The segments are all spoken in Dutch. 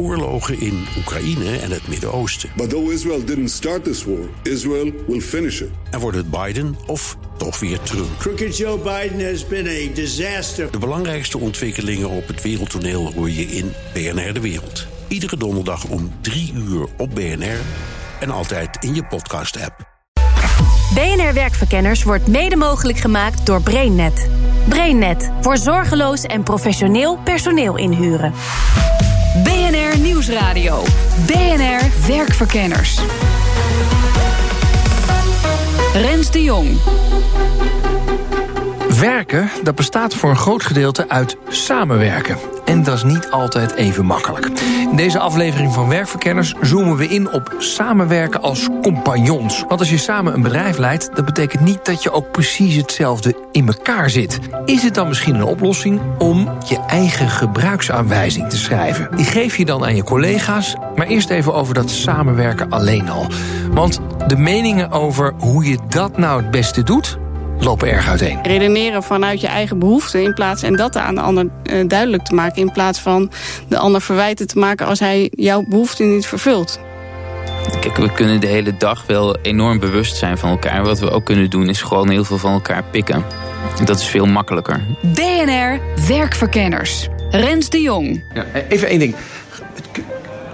oorlogen in Oekraïne en het Midden-Oosten. But though Israel didn't start this war, Israel will finish it. En wordt het Biden of toch weer Trump? Crooked Joe Biden has been a disaster. De belangrijkste ontwikkelingen op het wereldtoneel hoor je in BNR De Wereld. Iedere donderdag om 3 uur op BNR en altijd in je podcast-app. BNR Werkverkenners wordt mede mogelijk gemaakt door BrainNet. BrainNet voor zorgeloos en professioneel personeel inhuren. Nieuwsradio. BNR Werkverkenners. Rens de Jong. Werken, dat bestaat voor een groot gedeelte uit samenwerken. En dat is niet altijd even makkelijk. In deze aflevering van Werkverkenners zoomen we in op samenwerken als compagnons. Want als je samen een bedrijf leidt, dat betekent niet dat je ook precies hetzelfde in elkaar zit. Is het dan misschien een oplossing om je eigen gebruiksaanwijzing te schrijven? Die geef je dan aan je collega's, maar eerst even over dat samenwerken alleen al. Want de meningen over hoe je dat nou het beste doet, lopen erg uiteen. Redeneren vanuit je eigen behoeften in plaats en dat aan de ander uh, duidelijk te maken in plaats van de ander verwijten te maken als hij jouw behoeften niet vervult. Kijk, we kunnen de hele dag wel enorm bewust zijn van elkaar. Wat we ook kunnen doen is gewoon heel veel van elkaar pikken. Dat is veel makkelijker. BNR Werkverkenners. Rens de Jong. Ja, even één ding.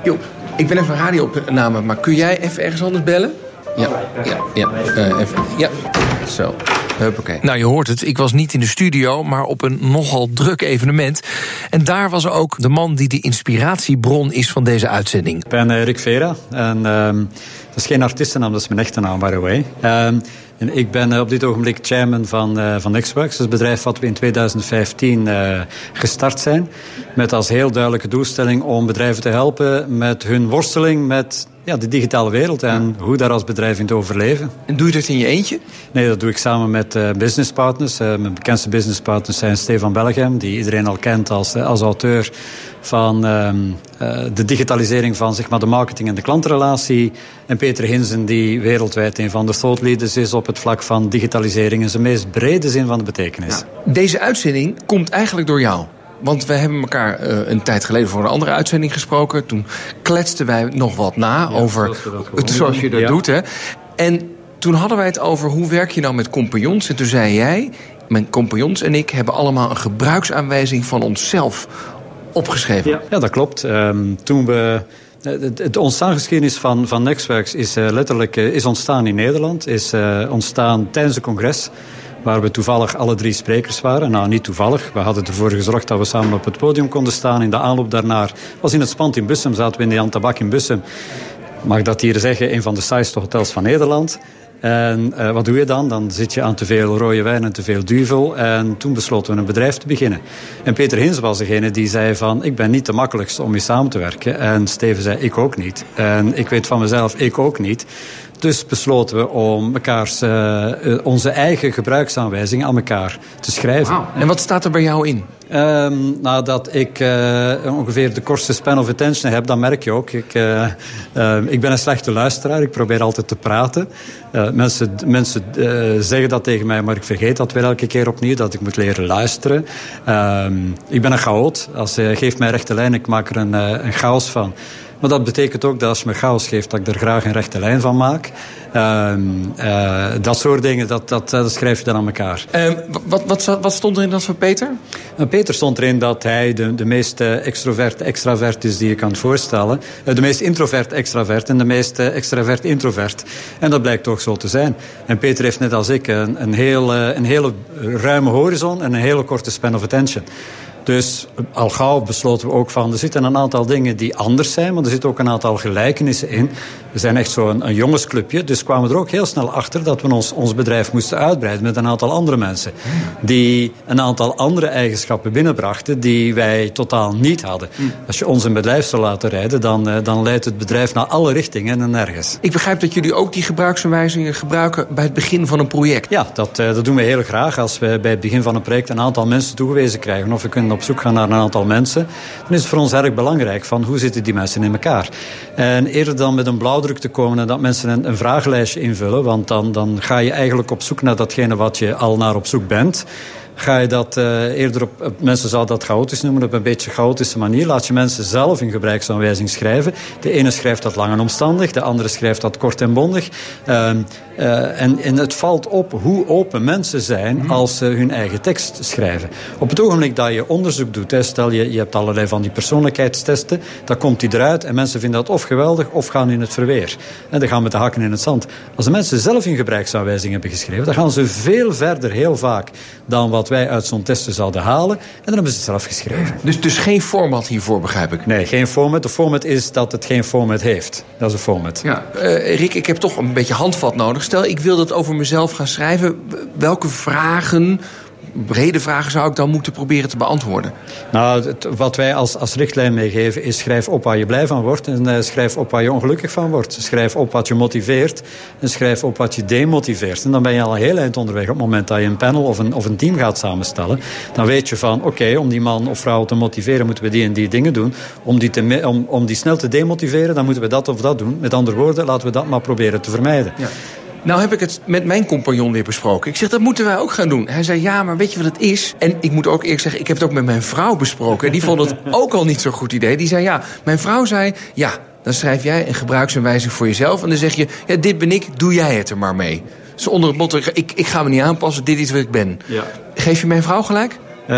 Jo, ik ben even radioopname, maar kun jij even ergens anders bellen? Ja, ja, ja. Uh, even. Ja, zo. Huppakee. Nou, je hoort het. Ik was niet in de studio, maar op een nogal druk evenement. En daar was ook de man die de inspiratiebron is van deze uitzending. Ik ben uh, Rick Vera. En uh, dat is geen artiestennaam, dat is mijn echte naam, by the way. Uh, en ik ben op dit ogenblik chairman van, uh, van Nextworks. Het bedrijf wat we in 2015 uh, gestart zijn. Met als heel duidelijke doelstelling om bedrijven te helpen met hun worsteling met ja, de digitale wereld en hoe daar als bedrijf in te overleven. En doe je dat in je eentje? Nee, dat doe ik samen met uh, businesspartners. Uh, mijn bekendste businesspartners zijn Stefan Bellegem, die iedereen al kent als, als auteur van uh, de digitalisering van zeg maar, de marketing en de klantrelatie. En Peter Hinsen, die wereldwijd een van de thought leaders is op het vlak van digitalisering in zijn meest brede zin van de betekenis. Ja. Deze uitzending komt eigenlijk door jou. Want we hebben elkaar uh, een tijd geleden voor een andere uitzending gesproken. Toen kletsten wij nog wat na ja, over het, zoals je dat ja. doet. Hè. En toen hadden wij het over hoe werk je nou met compagnons. En toen zei jij, mijn compagnons en ik hebben allemaal een gebruiksaanwijzing van onszelf opgeschreven. Ja, ja dat klopt. Um, toen we de ontstaansgeschiedenis van, van Nextworks is uh, letterlijk uh, is ontstaan in Nederland. Is uh, ontstaan tijdens een congres waar we toevallig alle drie sprekers waren. Nou, niet toevallig. We hadden ervoor gezorgd dat we samen op het podium konden staan. In de aanloop daarnaar was in het Spand in Bussum, zaten we in de Jan Tabak in Bussum. Mag dat hier zeggen, een van de saaiste hotels van Nederland. En uh, wat doe je dan? Dan zit je aan te veel rode wijn en te veel duvel. En toen besloten we een bedrijf te beginnen. En Peter Hins was degene die zei van... ik ben niet de makkelijkste om mee samen te werken. En Steven zei, ik ook niet. En ik weet van mezelf, ik ook niet. Dus besloten we om mekaars, uh, onze eigen gebruiksaanwijzingen aan elkaar te schrijven. Wow. En wat staat er bij jou in? Um, nadat ik uh, ongeveer de kortste span of attention heb, dan merk je ook. Ik, uh, uh, ik ben een slechte luisteraar. Ik probeer altijd te praten. mensen mensen zeggen dat tegen mij, maar ik vergeet dat weer elke keer opnieuw. Dat ik moet leren luisteren. Ehm, ik ben een chaot. Als je geeft mij rechte lijn, ik maak er een, een chaos van. Maar dat betekent ook dat als je me chaos geeft, dat ik er graag een rechte lijn van maak. Uh, uh, dat soort dingen, dat, dat, dat schrijf je dan aan elkaar. Uh, wat, wat, wat, stond erin dan van Peter? Peter stond erin dat hij de, de meest extrovert extravert is die je kan voorstellen. Eh, de meest introvert extravert en de meest extravert introvert. En dat blijkt toch zo te zijn. En Peter heeft net als ik een, een, heel, een hele ruime horizon en een hele korte span of attention. Dus al gauw besloten we ook van... er zitten een aantal dingen die anders zijn... maar er zitten ook een aantal gelijkenissen in. We zijn echt zo'n een, een jongensclubje. Dus kwamen er ook heel snel achter... dat we ons, ons bedrijf moesten uitbreiden met een aantal andere mensen. Die een aantal andere eigenschappen binnenbrachten... die wij totaal niet hadden. Als je ons een bedrijf zou laten rijden... dan, dan leidt het bedrijf naar alle richtingen en nergens. Ik begrijp dat jullie ook die gebruiksaanwijzingen gebruiken... bij het begin van een project. Ja, dat, dat doen we heel graag. Als we bij het begin van een project een aantal mensen toegewezen krijgen... of we kunnen op zoek gaan naar een aantal mensen... dan is het voor ons erg belangrijk van hoe zitten die mensen in elkaar. En eerder dan met een blauwdruk te komen en dat mensen een, een vragenlijstje invullen... want dan, dan ga je eigenlijk op zoek naar datgene wat je al naar op zoek bent... ga je dat uh, eerder op, op, mensen zouden dat chaotisch noemen, op een beetje chaotische manier. Laat je mensen zelf een gebruiksaanwijzing schrijven. De ene schrijft dat lang en omstandig, de andere schrijft dat kort en bondig. Uh, uh, en, en het valt op hoe open mensen zijn als ze hun eigen tekst schrijven. Op het ogenblik dat je onderzoek doet, hè, stel je, je hebt allerlei van die persoonlijkheidstesten, dan komt die eruit en mensen vinden dat of geweldig of gaan in het verweer. En dan gaan met de hakken in het zand. Als de mensen zelf hun gebruiksaanwijzing hebben geschreven, dan gaan ze veel verder, heel vaak, dan wat wij uit zo'n testen zouden halen. En dan hebben ze het zelf geschreven. Dus, dus geen format hiervoor, begrijp ik? Nee, geen format. De format is dat het geen format heeft. Dat is een format. Ja. Uh, Rick, ik heb toch een beetje handvat nodig. Stel, ik wil dat over mezelf gaan schrijven. Welke vragen brede vragen zou ik dan moeten proberen te beantwoorden? Nou, het, wat wij als, als richtlijn meegeven is schrijf op waar je blij van wordt... en uh, schrijf op waar je ongelukkig van wordt. Schrijf op wat je motiveert en schrijf op wat je demotiveert. En dan ben je al een heel eind onderweg. Op het moment dat je een panel of een, of een team gaat samenstellen... dan weet je van, oké, okay, om die man of vrouw te motiveren... moeten we die en die dingen doen. Om die, te, om, om die snel te demotiveren, dan moeten we dat of dat doen. Met andere woorden, laten we dat maar proberen te vermijden. Ja. Nou heb ik het met mijn compagnon weer besproken. Ik zeg, dat moeten wij ook gaan doen. Hij zei, ja, maar weet je wat het is? En ik moet ook eerlijk zeggen, ik heb het ook met mijn vrouw besproken. En die vond het ook al niet zo'n goed idee. Die zei, ja, mijn vrouw zei, ja, dan schrijf jij een gebruiksaanwijzing voor jezelf. En dan zeg je, ja, dit ben ik, doe jij het er maar mee. Dus onder het motto, ik, ik ga me niet aanpassen, dit is wat ik ben. Ja. Geef je mijn vrouw gelijk? Uh,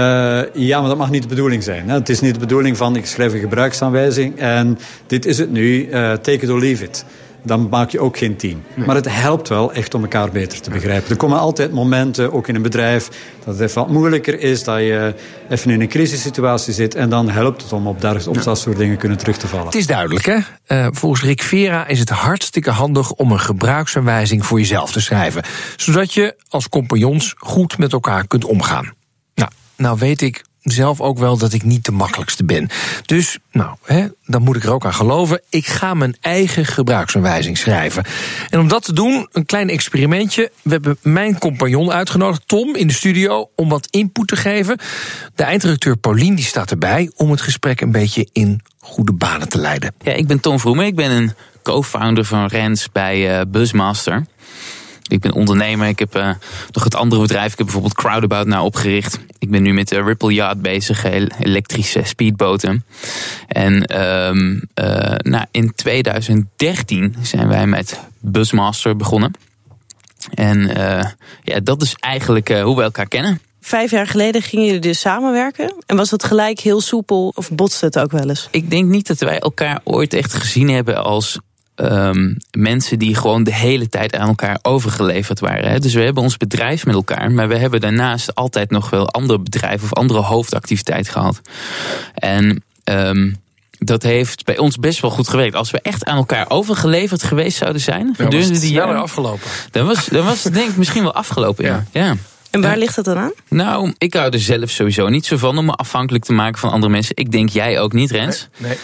ja, maar dat mag niet de bedoeling zijn. Hè. Het is niet de bedoeling van, ik schrijf een gebruiksaanwijzing... en dit is het nu, uh, take it or leave it dan maak je ook geen team. Nee. Maar het helpt wel echt om elkaar beter te begrijpen. Er komen altijd momenten, ook in een bedrijf, dat het even wat moeilijker is, dat je even in een crisissituatie zit en dan helpt het om op, daar, op dat soort dingen kunnen terug te vallen. Het is duidelijk, hè? Uh, volgens Rick Vera is het hartstikke handig om een gebruiksaanwijzing voor jezelf te schrijven. Zodat je als compagnons goed met elkaar kunt omgaan. Nou, nou weet ik zelf ook wel dat ik niet de makkelijkste ben. Dus, nou, hè, dan moet ik er ook aan geloven. Ik ga mijn eigen gebruiksaanwijzing schrijven. En om dat te doen, een klein experimentje. We hebben mijn compagnon uitgenodigd, Tom, in de studio... om wat input te geven. De eindredacteur Paulien die staat erbij... om het gesprek een beetje in goede banen te leiden. Ja, ik ben Tom Vroemen. Ik ben een co-founder van Rens bij uh, Busmaster... Ik ben ondernemer. Ik heb uh, nog het andere bedrijf. Ik heb bijvoorbeeld Crowdabout nou opgericht. Ik ben nu met de Ripple Yacht bezig, elektrische speedboten. En um, uh, nou, in 2013 zijn wij met Busmaster begonnen. En uh, ja, dat is eigenlijk hoe we elkaar kennen. Vijf jaar geleden gingen jullie dus samenwerken. En was dat gelijk heel soepel of botste het ook wel eens? Ik denk niet dat wij elkaar ooit echt gezien hebben als um, mensen die gewoon de hele tijd aan elkaar overgeleverd waren. Hè. Dus we hebben ons bedrijf met elkaar, maar we hebben daarnaast altijd nog wel andere bedrijven of andere hoofdactiviteit gehad. En um, dat heeft bij ons best wel goed gewerkt. Als we echt aan elkaar overgeleverd geweest zouden zijn, gedurende die jaren afgelopen. Dan was, dan was het denk ik misschien wel afgelopen. Ja. ja. En waar ligt dat dan aan? Nou, ik hou er zelf sowieso niet zo van om me afhankelijk te maken van andere mensen. Ik denk jij ook niet, Rens. Nee. nee.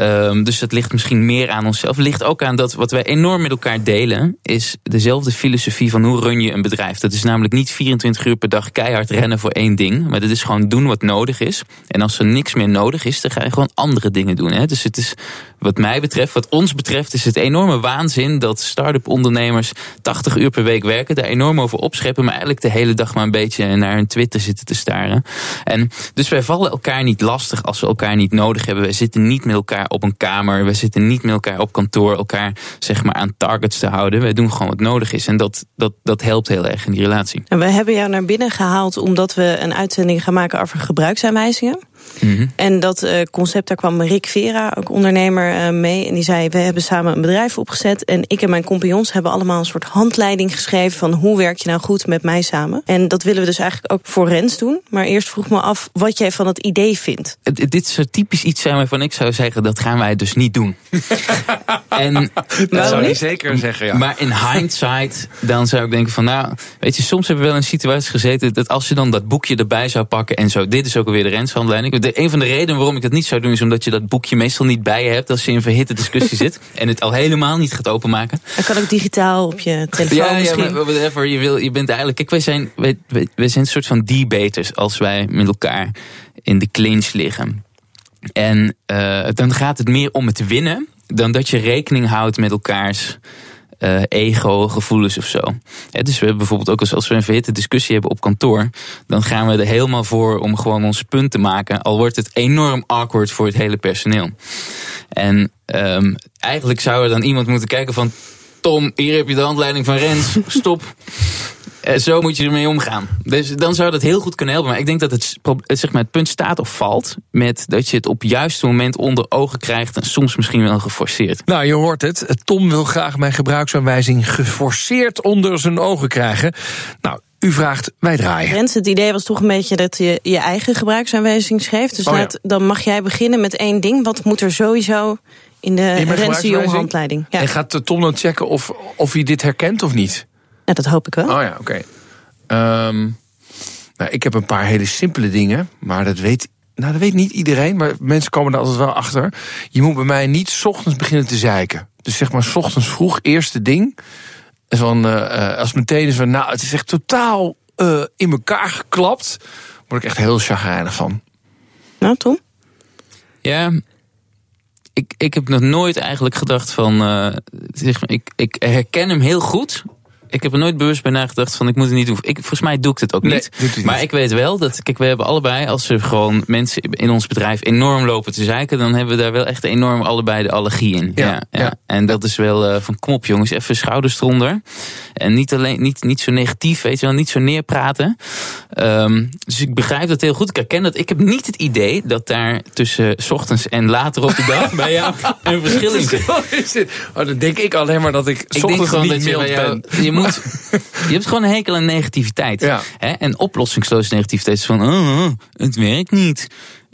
Um, dus dat ligt misschien meer aan onszelf. Het ligt ook aan dat wat wij enorm met elkaar delen, is dezelfde filosofie van hoe run je een bedrijf. Dat is namelijk niet 24 uur per dag keihard rennen voor één ding. Maar dat is gewoon doen wat nodig is. En als er niks meer nodig is, dan ga je gewoon andere dingen doen. Hè? Dus het is, wat mij betreft, wat ons betreft, is het enorme waanzin dat start-up ondernemers 80 uur per week werken, daar enorm over opscheppen, maar eigenlijk de hele dag maar een beetje naar hun Twitter zitten te staren. En dus wij vallen elkaar niet lastig als we elkaar niet nodig hebben. Wij zitten niet met elkaar op een kamer. We zitten niet met elkaar op kantoor, elkaar zeg maar aan targets te houden. Wij doen gewoon wat nodig is. En dat, dat, dat helpt heel erg in die relatie. En we hebben jou naar binnen gehaald omdat we een uitzending gaan maken over gebruiksaanwijzingen. Mm -hmm. En dat uh, concept, daar kwam Rick Vera, ook ondernemer, uh, mee. En die zei, we hebben samen een bedrijf opgezet. En ik en mijn compagnons hebben allemaal een soort handleiding geschreven... van hoe werk je nou goed met mij samen. En dat willen we dus eigenlijk ook voor Rens doen. Maar eerst vroeg me af wat jij van het idee vindt. dit is typisch iets zijn waarvan ik zou zeggen... dat gaan wij dus niet doen. en, dat zou ik zeker zeggen, ja. Maar in hindsight, dan zou ik denken van... nou, weet je, soms hebben we wel in een situatie gezeten... dat als je dan dat boekje erbij zou pakken en zo... dit is ook alweer de Renshandleiding de, een van de redenen waarom ik het niet zou doen... is omdat je dat boekje meestal niet bij je hebt... als je in verhitte discussie zit. En het al helemaal niet gaat openmaken. Dat kan ook digitaal op je telefoon ja, misschien. Ja, maar whatever. Je, wil, je bent eigenlijk... Kijk, wij zijn, wij, wij, wij zijn een soort van debaters... als wij met elkaar in de clinch liggen. En uh, dan gaat het meer om het winnen... dan dat je rekening houdt met elkaars uh, ego-gevoelens of zo. dus we hebben bijvoorbeeld ook als, we een verhitte discussie hebben op kantoor, dan gaan we er helemaal voor om gewoon ons punt te maken. Al wordt het enorm awkward voor het hele personeel. En um, eigenlijk zou er dan iemand moeten kijken van. Tom, hier heb je de handleiding van Rens. Stop. Eh, zo moet je ermee omgaan. Dus dan zou dat heel goed kunnen helpen. Maar ik denk dat het, zeg maar, het punt staat of valt met dat je het op het juiste moment onder ogen krijgt en soms misschien wel geforceerd. Nou, je hoort het. Tom wil graag mijn gebruiksaanwijzing geforceerd onder zijn ogen krijgen. Nou, u vraagt, wij draaien. Rens, het idee was toch een beetje dat je je eigen gebruiksaanwijzing schreef. Dus oh, dan mag jij beginnen met één ding. Wat moet er sowieso in de Rens de Jong handleiding? Ja. En gaat Tom dan checken of, of hij dit herkent of niet? Ja, dat hoop ik wel. Oh ja, oké. Ehm, nou, ik heb een paar hele simpele dingen, maar dat weet, nou, dat weet niet iedereen. Maar mensen komen er altijd wel achter. Je moet bij mij niet s ochtends beginnen te zeiken. Dus zeg maar, s ochtends vroeg, eerste ding. En van, uh, als meteen is van, nou, het is echt totaal uh, in elkaar geklapt. Word ik echt heel chagrijnig van. Nou, Tom? Ja, ik, ik heb nog nooit eigenlijk gedacht van. Uh, zeg maar, ik, ik herken hem heel goed ik heb er nooit bewust bij nagedacht van ik moet het niet doen. Ik, volgens mij doe ik het ook niet. maar ik weet wel dat, kijk, we hebben allebei, als er gewoon mensen in ons bedrijf enorm lopen te zeiken, dan hebben we daar wel echt enorm allebei de allergie in. Ja, ja, En dat is wel uh, van kom op jongens, even schouders eronder. En niet alleen, niet, niet zo negatief, weet je wel, niet zo neerpraten. Um, dus ik begrijp dat heel goed. Ik herken dat. Ik heb niet het idee dat daar tussen s ochtends en later op de dag bij jou een verschil in zit. Oh, dan denk ik alleen maar dat ik, ik ochtends niet dat je, ben. Je moet je hebt gewoon een hekel aan negativiteit. Hè? En oplossingsloze negativiteit is van, oh, oh, het werkt niet.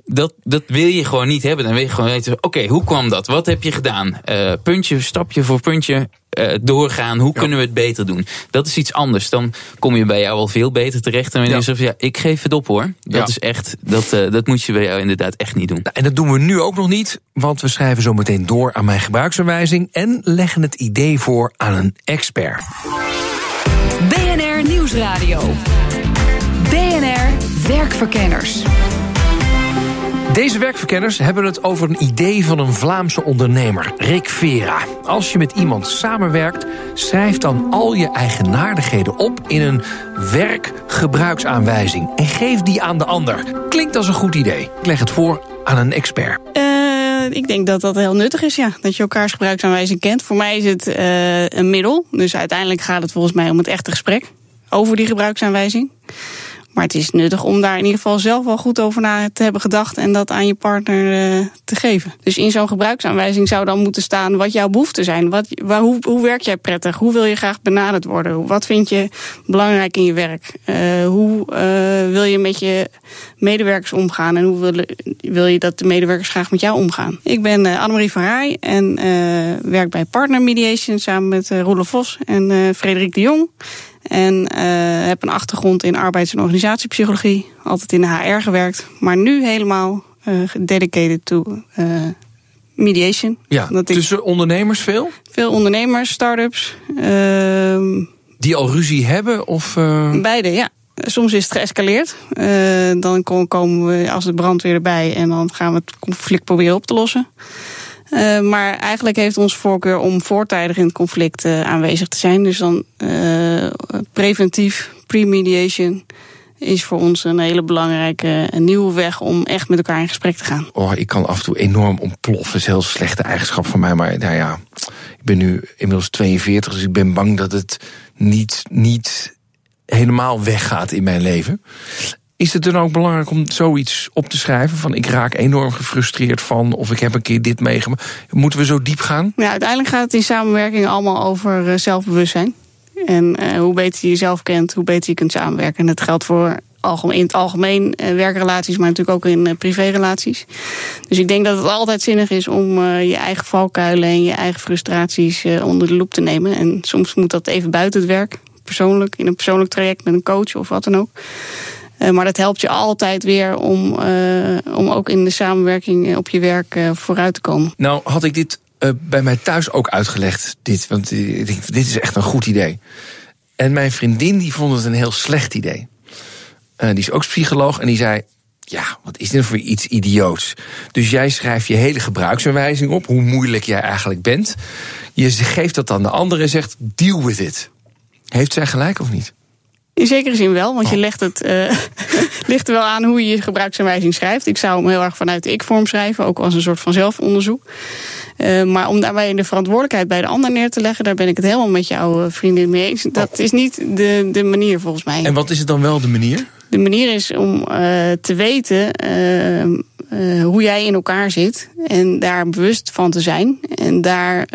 Dat, dat wil je gewoon niet hebben. Dan wil je gewoon weten, oké, hoe kwam dat? Wat heb je gedaan? Uh, puntje, stapje voor puntje uh, doorgaan. Hoe kunnen we het beter doen? Dat is iets anders. Dan kom je bij jou al veel beter terecht. En wanneer je zegt, ja, ik geef het op hoor. Dat is echt, dat, uh, dat moet je bij jou inderdaad echt niet doen. Nou, en dat doen we nu ook nog niet. Want we schrijven zo meteen door aan mijn gebruiksaanwijzing. En leggen het idee voor aan een expert. BNR Nieuwsradio. BNR Werkverkenners. Deze werkverkenners hebben het over een idee van een Vlaamse ondernemer, Rick Vera. Als je met iemand samenwerkt, schrijf dan al je eigenaardigheden op in een werkgebruiksaanwijzing en geef die aan de ander. Klinkt als een goed idee. Ik leg het voor aan een expert. Uh, ik denk dat dat heel nuttig is, ja. Dat je elkaars gebruiksaanwijzing kent. Voor mij is het uh, een middel. Dus uiteindelijk gaat het volgens mij om het echte gesprek over die gebruiksaanwijzing. Maar het is nuttig om daar in ieder geval zelf wel goed over na te hebben gedacht en dat aan je partner uh, te geven. Dus in zo'n gebruiksaanwijzing zou dan moeten staan wat jouw behoeften zijn. Wat, waar, hoe, hoe werk jij prettig? Hoe wil je graag benaderd worden? Wat vind je belangrijk in je werk? Uh, hoe uh, wil je met je medewerkers omgaan en hoe wil, wil je dat de medewerkers graag met jou omgaan? Ik ben Annemarie van Rij en werk bij Partner Mediation samen met Roelof Vos en Frederik de Jong. En uh, heb een achtergrond in arbeids- en organisatiepsychologie. Altijd in de HR gewerkt. Maar nu helemaal uh, dedicated to uh, mediation. Ja, dat tussen ondernemers veel? Veel ondernemers, start-ups. Uh, Die al ruzie hebben? Of, Beide, ja. Soms is het geëscaleerd. dan komen we als de brandweer erbij en dan gaan we het conflict proberen op te lossen. Uh, maar eigenlijk heeft ons voorkeur om voortijdig in het conflict uh, aanwezig te zijn. Dus dan uh, preventief, pre-mediation is voor ons een hele belangrijke een nieuwe weg om echt met elkaar in gesprek te gaan. Oh, ik kan af en toe enorm ontploffen. Dat is een heel slechte eigenschap van mij. Maar nou ja, ik ben nu inmiddels 42, dus ik ben bang dat het niet, niet helemaal weggaat in mijn leven. Is het dan ook belangrijk om zoiets op te schrijven? Van ik raak enorm gefrustreerd van, of ik heb een keer dit meegemaakt. Moeten we zo diep gaan? Uiteindelijk gaat het in samenwerking allemaal over eh, zelfbewustzijn. En uh, hoe beter je jezelf kent, hoe beter je kunt samenwerken. En dat geldt voor algemeen, in het algemeen uh, werkrelaties, maar natuurlijk ook in privérelaties. Dus ik denk dat het altijd zinnig is om je eigen valkuilen en je eigen frustraties onder de loep te nemen. En soms moet dat even buiten het werk, persoonlijk, in een persoonlijk traject met een coach of wat dan ook. Uh, maar dat helpt je altijd weer om, uh, om ook in de samenwerking op je werk vooruit te komen. Nou, had ik dit bij mij thuis ook uitgelegd, dit, want ik denk, dit is echt een goed idee. En mijn vriendin die vond het een heel slecht idee. die is ook psycholoog en die zei: ja, wat is dit voor iets idioots? Dus jij schrijft je hele gebruiksaanwijzing op, hoe moeilijk jij eigenlijk bent. Je geeft dat aan de andere en zegt, deal with it. Heeft zij gelijk of niet? In zekere zin wel, want je legt het uh, ligt er wel aan hoe je je gebruiksaanwijzing schrijft. Ik zou hem heel erg vanuit de ik-vorm schrijven, ook als een soort van zelfonderzoek. Uh, maar om daarbij de verantwoordelijkheid bij de ander neer te leggen, daar ben ik het helemaal met jouw vriendin mee eens. Dat oh. is niet de, de manier volgens mij. En wat is het dan wel de manier? De manier is om uh, te weten hoe jij in elkaar zit en daar bewust van te zijn. En daar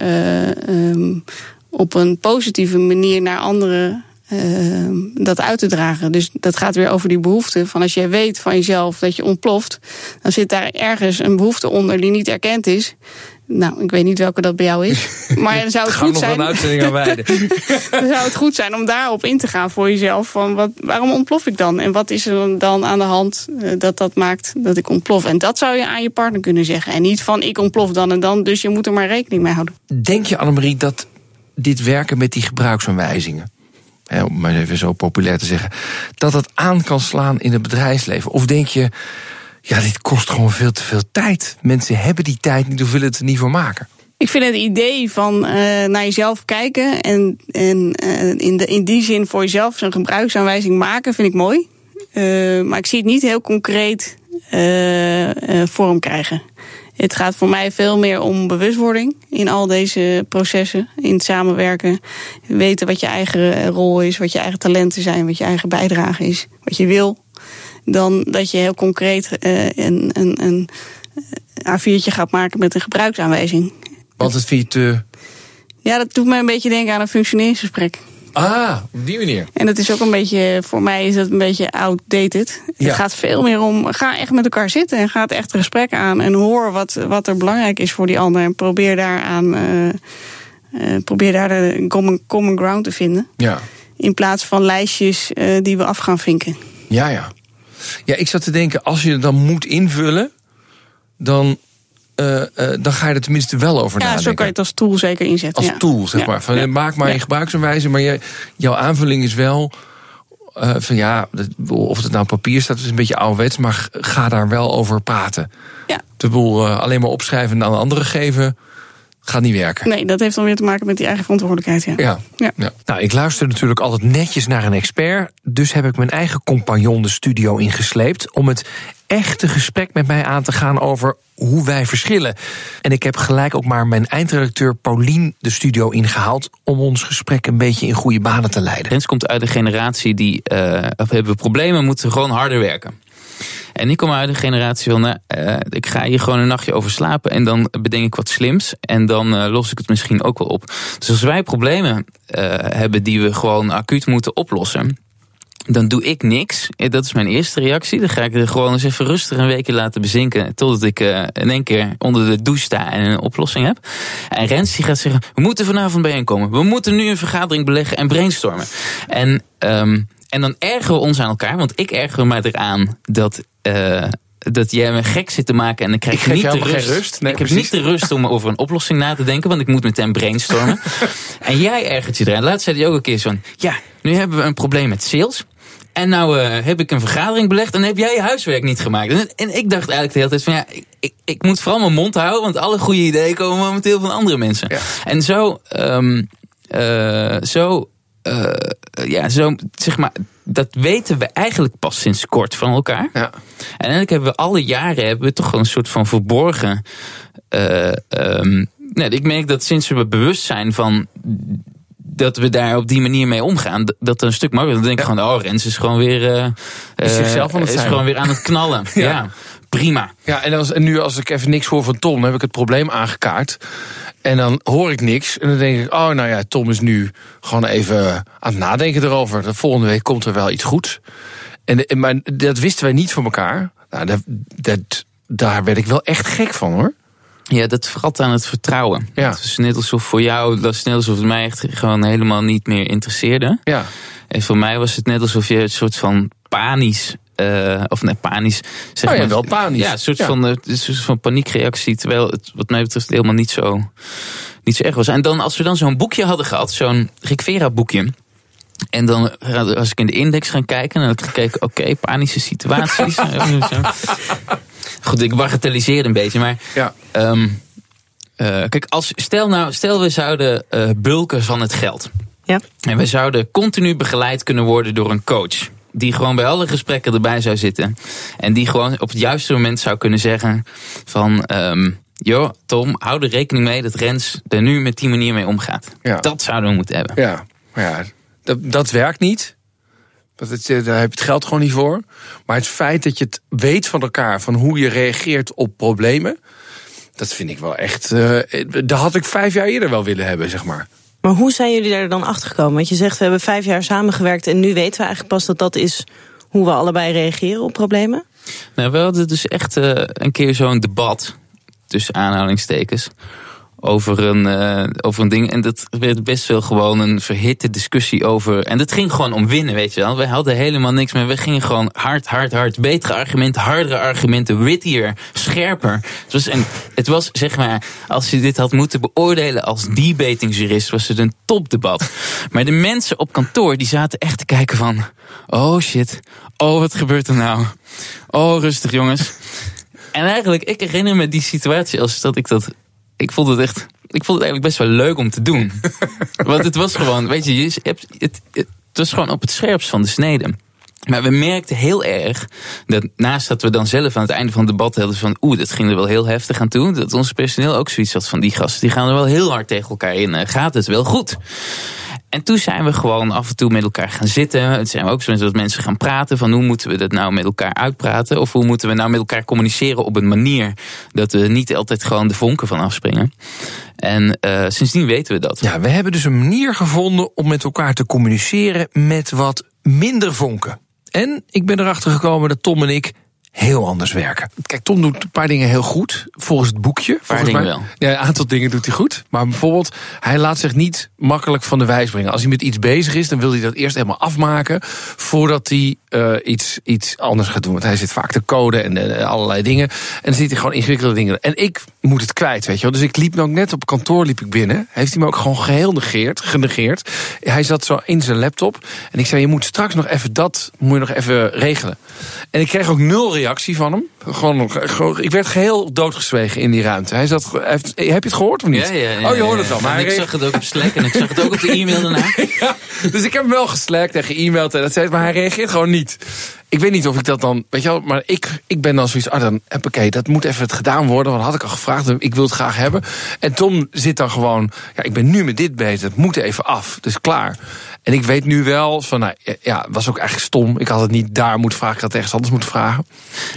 um, op een positieve manier naar anderen uh, dat uit te dragen. Dus dat gaat weer over die behoefte. Van als jij weet van jezelf dat je ontploft, dan zit daar ergens een behoefte onder die niet erkend is. Nou, ik weet niet welke dat bij jou is. Maar dan zou het goed zijn. Een uitzending aan dan zou het goed zijn om daarop in te gaan voor jezelf. Van wat, waarom ontplof ik dan? En wat is er dan aan de hand uh, dat dat maakt dat ik ontplof? En dat zou je aan je partner kunnen zeggen. En niet van ik ontplof dan en dan, dus je moet er maar rekening mee houden. Denk je, Annemarie, dat dit werken met die gebruiksaanwijzingen om maar even zo populair te zeggen, dat dat aan kan slaan in het bedrijfsleven? Of denk je, ja, dit kost gewoon veel te veel tijd. Mensen hebben die tijd niet of willen het er niet voor maken. Ik vind het idee van uh, naar jezelf kijken en, en uh, in, de, in die zin voor jezelf zo'n gebruiksaanwijzing maken, vind ik mooi. Uh, maar ik zie het niet heel concreet vorm krijgen. Het gaat voor mij veel meer om bewustwording in al deze processen, in het samenwerken. Weten wat je eigen rol is, wat je eigen talenten zijn, wat je eigen bijdrage is, wat je wil. Dan dat je heel concreet uh, een, een, een A4'tje gaat maken met een gebruiksaanwijzing. Want het vind je te. Ja, dat doet me een beetje denken aan een functioneringsgesprek. Ah, op die manier. En dat is ook een beetje, voor mij is dat een beetje outdated. Het gaat veel meer om, ga echt met elkaar zitten en ga het echt gesprek aan. En hoor wat, wat er belangrijk is voor die ander. En probeer daaraan, uh, uh, probeer daar de common, common ground te vinden. Ja. In plaats van lijstjes uh, die we af gaan vinken. Ja, ja. Ja, ik zat te denken, als je het dan moet invullen, dan uh, uh, dan ga je er tenminste wel over ja, nadenken. Ja, zo kan je het als tool zeker inzetten. Als ja. tool, zeg maar. Van, maak maar je gebruiksaanwijzing, maar je, jouw aanvulling is wel... Uh, van ja, of het nou op papier staat, is een beetje ouderwets... maar ga daar wel over praten. Ja. De boel alleen maar opschrijven en aan anderen geven... Gaat niet werken. Nee, dat heeft dan weer te maken met die eigen verantwoordelijkheid. Ja. Ja. ja. ja. Nou, ik luister natuurlijk altijd netjes naar een expert. Dus heb ik mijn eigen compagnon de studio ingesleept. om het echte gesprek met mij aan te gaan over hoe wij verschillen. En ik heb gelijk ook maar mijn eindredacteur Paulien de studio ingehaald. om ons gesprek een beetje in goede banen te leiden. Rens komt uit de generatie die. Uh, hebben problemen, moeten gewoon harder werken. En ik kom uit een generatie van, nou, ik ga hier gewoon een nachtje over slapen en dan bedenk ik wat slims en dan uh, los ik het misschien ook wel op. Dus als wij problemen hebben die we gewoon acuut moeten oplossen, dan doe ik niks. Dat is mijn eerste reactie. Dan ga ik er gewoon eens even rustig een weekje laten bezinken. Totdat ik uh, in één keer onder de douche sta en een oplossing heb. En Rens die gaat zeggen, we moeten vanavond bijeenkomen. We moeten nu een vergadering beleggen en brainstormen. En, um, en dan ergeren we ons aan elkaar. Want ik erger mij eraan dat... Uh, dat jij me gek zit te maken en dan krijg ik je niet de rust. rust. Nee, ik precies. heb niet de rust om over een oplossing na te denken, want ik moet meteen brainstormen. en jij ergert je eraan. Laatst zei hij ook een keer van: Ja, nu hebben we een probleem met sales. En nou uh, heb ik een vergadering belegd en heb jij je huiswerk niet gemaakt. En, en ik dacht eigenlijk de hele tijd van ja, ik, ik, ik, moet vooral mijn mond houden, want alle goede ideeën komen momenteel van andere mensen. Ja. En zo, um, uh, zo, uh, ja, zo, zeg maar, dat weten we eigenlijk pas sinds kort van elkaar. Ja. En eigenlijk hebben we alle jaren hebben we toch een soort van verborgen. Um, nee, ik merk dat sinds we bewust zijn van dat we daar op die manier mee omgaan, dat een stuk makkelijker. Dan denk ik ja. gewoon, oh, Rens is gewoon weer, uh, is, zichzelf aan het is gewoon weer aan het knallen. ja. ja. prima. Ja, en, als, en nu als ik even niks hoor van Tom, dan heb ik het probleem aangekaart. En dan hoor ik niks. En dan denk ik, oh, nou ja, Tom is nu gewoon even aan het nadenken erover. De volgende week komt er wel iets goeds. En, en maar dat wisten wij niet van elkaar. Nou, dat, dat, daar werd ik wel echt gek van hoor. Ja, dat vergat aan het vertrouwen. Ja. Het is net alsof voor jou, dat is net alsof het mij echt gewoon helemaal niet meer interesseerde. Ja. En voor mij was het net alsof je een soort van panisch, uh, of nee, panisch. Zeg oh ja, maar, wel panisch. Ja, een soort, ja. Van, uh, een soort van paniekreactie. Terwijl het, wat mij betreft, helemaal niet zo, niet zo erg was. En dan, als we dan zo'n boekje hadden gehad, zo'n Rick Vera boekje. En dan als ik in de index ga kijken, dan heb ik gekeken, oké, panische situaties. Goed, ik bagatelliseer een beetje, maar. Ja. Um, kijk, als, stel, nou, stel we zouden uh, bulken van het geld. Ja. En we zouden continu begeleid kunnen worden door een coach. Die gewoon bij alle gesprekken erbij zou zitten. En die gewoon op het juiste moment zou kunnen zeggen: van. Um, joh, Tom, hou er rekening mee dat Rens er nu met die manier mee omgaat. Ja. Dat zouden we moeten hebben. Ja, maar ja, dat, dat werkt niet. Dat het, daar heb je het geld gewoon niet voor. Maar het feit dat je het weet van elkaar, van hoe je reageert op problemen. Dat vind ik wel echt. Uh, dat had ik vijf jaar eerder wel willen hebben, zeg maar. Maar hoe zijn jullie daar dan achter gekomen? Want je zegt, we hebben vijf jaar samengewerkt en nu weten we eigenlijk pas dat dat is hoe we allebei reageren op problemen? Nou, we hadden dus echt uh, een keer zo'n debat, tussen aanhalingstekens, over een, uh, over een ding. En dat werd best wel gewoon een verhitte discussie over. En dat ging gewoon om winnen, weet je wel. We hadden helemaal niks meer. We gingen gewoon hard, hard, hard. Betere argumenten, hardere argumenten, wittier, scherper. Het was, een, het was zeg maar, als je dit had moeten beoordelen als debatingjurist, was het een topdebat. Maar de mensen op kantoor, die zaten echt te kijken van... Oh shit, oh wat gebeurt er nou? Oh rustig jongens. En eigenlijk, ik herinner me die situatie als dat ik dat ik vond het echt. Ik vond het eigenlijk best wel leuk om te doen. Want het was gewoon, weet je, je hebt, het, het, was gewoon op het scherpst van de snede. Maar we merkten heel erg dat naast dat we dan zelf aan het einde van het debat hadden van oeh, dat ging er wel heel heftig aan toe. Dat ons personeel ook zoiets had van die gasten, die gaan er wel heel hard tegen elkaar in. Gaat het wel goed? En toen zijn we gewoon af en toe met elkaar gaan zitten. Het zijn ook zo dat mensen gaan praten van hoe moeten we dat nou met elkaar uitpraten? Of hoe moeten we nou met elkaar communiceren op een manier dat we niet altijd gewoon de vonken van afspringen. En uh, sindsdien weten we dat. Ja, we hebben dus een manier gevonden om met elkaar te communiceren met wat minder vonken. En ik ben erachter gekomen dat Tom en ik heel anders werken. Kijk, Tom doet een paar dingen heel goed, volgens het boekje. Volgens mij. Wel. Ja, een aantal dingen doet hij goed. Maar bijvoorbeeld, hij laat zich niet makkelijk van de wijs brengen. Als hij met iets bezig is, dan wil hij dat eerst helemaal afmaken... voordat hij uh, iets, iets anders gaat doen. Want hij zit vaak te code en uh, allerlei dingen. En dan ziet hij gewoon ingewikkelde dingen. En ik moet het kwijt, weet je wel. Dus ik liep ook net op kantoor liep ik binnen. Heeft hij me ook gewoon geheel negeerd, genegeerd. Hij zat zo in zijn laptop. En ik zei, je moet straks nog even dat, moet je nog even regelen. En ik kreeg ook nul reactie van hem. Gewoon, gewoon ik werd geheel doodgezwegen in die ruimte. Hij zat, heeft, heb je het gehoord of niet? Ja, ja, ja, oh, je hoorde het wel. Maar ik zag het ook op Slack en ik zag het ook op de e-mail daarna. dus ik heb hem wel geslakt en ge-mailed en dat zei, maar hij reageert gewoon niet. Ik weet niet of ik dat dan, weet je wel, maar ik, ik ben dan zoiets, ah dan, oké, dat moet even het gedaan worden, want had ik al gevraagd, ik wil het graag hebben. En Tom zit dan gewoon, ja, ik ben nu met dit bezig, het moet even af, dus klaar. En ik weet nu wel van, nou ja, het was ook eigenlijk stom. Ik had het niet daar moeten vragen, ik had het ergens anders moeten vragen.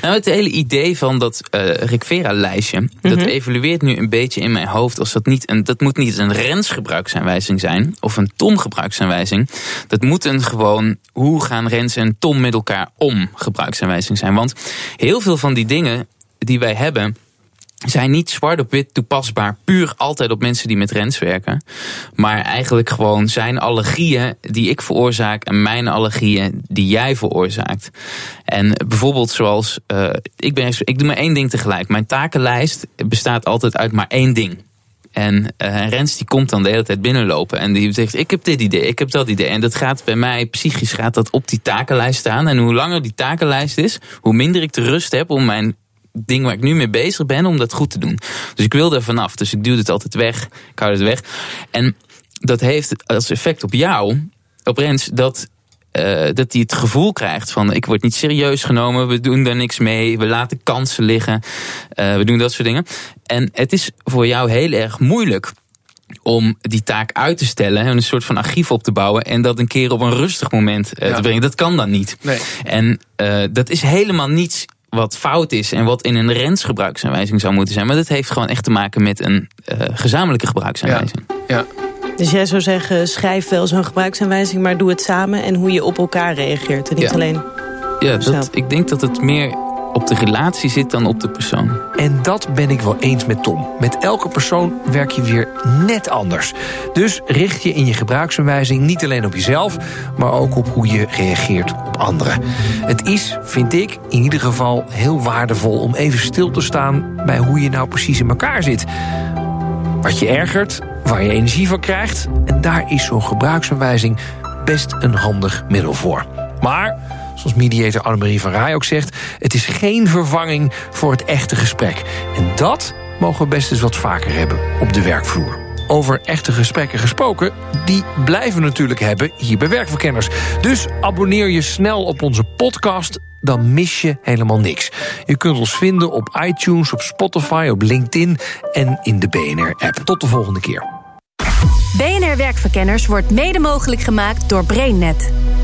Nou, het hele idee van dat uh, Rikvera-lijstje, dat evolueert nu een beetje in mijn hoofd als dat niet een, dat moet niet een Rens-gebruiksaanwijzing zijn, of een Tom-gebruiksaanwijzing. Dat moet een gewoon, hoe gaan Rens en Tom met elkaar om gebruiksaanwijzing zijn. Want heel veel van die dingen die wij hebben, zijn niet zwart op wit toepasbaar puur altijd op mensen die met rens werken. Maar eigenlijk gewoon zijn allergieën die ik veroorzaak en mijn allergieën die jij veroorzaakt. En bijvoorbeeld zoals, uh, ik, ben, ik doe maar één ding tegelijk. Mijn takenlijst bestaat altijd uit maar één ding. En uh, Rens die komt dan de hele tijd binnenlopen. En die zegt, ik heb dit idee, ik heb dat idee. En dat gaat bij mij, psychisch gaat dat op die takenlijst staan. En hoe langer die takenlijst is, hoe minder ik de rust heb om mijn ding waar ik nu mee bezig ben, om dat goed te doen. Dus ik wil er vanaf. Dus ik duw het altijd weg. Ik hou het weg. En dat heeft als effect op jou, op Rens, dat uh, dat hij het gevoel krijgt van ik word niet serieus genomen, we doen daar niks mee, we laten kansen liggen, uh, we doen dat soort dingen. En het is voor jou heel erg moeilijk om die taak uit te stellen en een soort van archief op te bouwen en dat een keer op een rustig moment uh, ja. te brengen. Dat kan dan niet. Nee. En dat is helemaal niets wat fout is en wat in een rensgebruiksaanwijzing zou moeten zijn. Maar dat heeft gewoon echt te maken met een gezamenlijke gebruiksaanwijzing. Ja. ja. Dus jij zou zeggen, schrijf wel zo'n gebruiksaanwijzing... maar doe het samen en hoe je op elkaar reageert. En niet ja. alleen Ja, dat, ik denk dat het meer op de relatie zit dan op de persoon. En dat ben ik wel eens met Tom. Met elke persoon werk je weer net anders. Dus richt je in je gebruiksaanwijzing niet alleen op jezelf... maar ook op hoe je reageert op anderen. Het is, vind ik, in ieder geval heel waardevol... om even stil te staan bij hoe je nou precies in elkaar zit. Wat je ergert waar je energie van krijgt. En daar is zo'n gebruiksaanwijzing best een handig middel voor. Maar, zoals mediator Annemarie van Rij ook zegt... het is geen vervanging voor het echte gesprek. En dat mogen we best eens wat vaker hebben op de werkvloer. Over echte gesprekken gesproken, die blijven we natuurlijk hebben hier bij Werkverkenners. Dus abonneer je snel op onze podcast, dan mis je helemaal niks. Je kunt ons vinden op iTunes, op Spotify, op LinkedIn en in de BNR-app. Tot de volgende keer. BNR Werkverkenners wordt mede mogelijk gemaakt door BrainNet.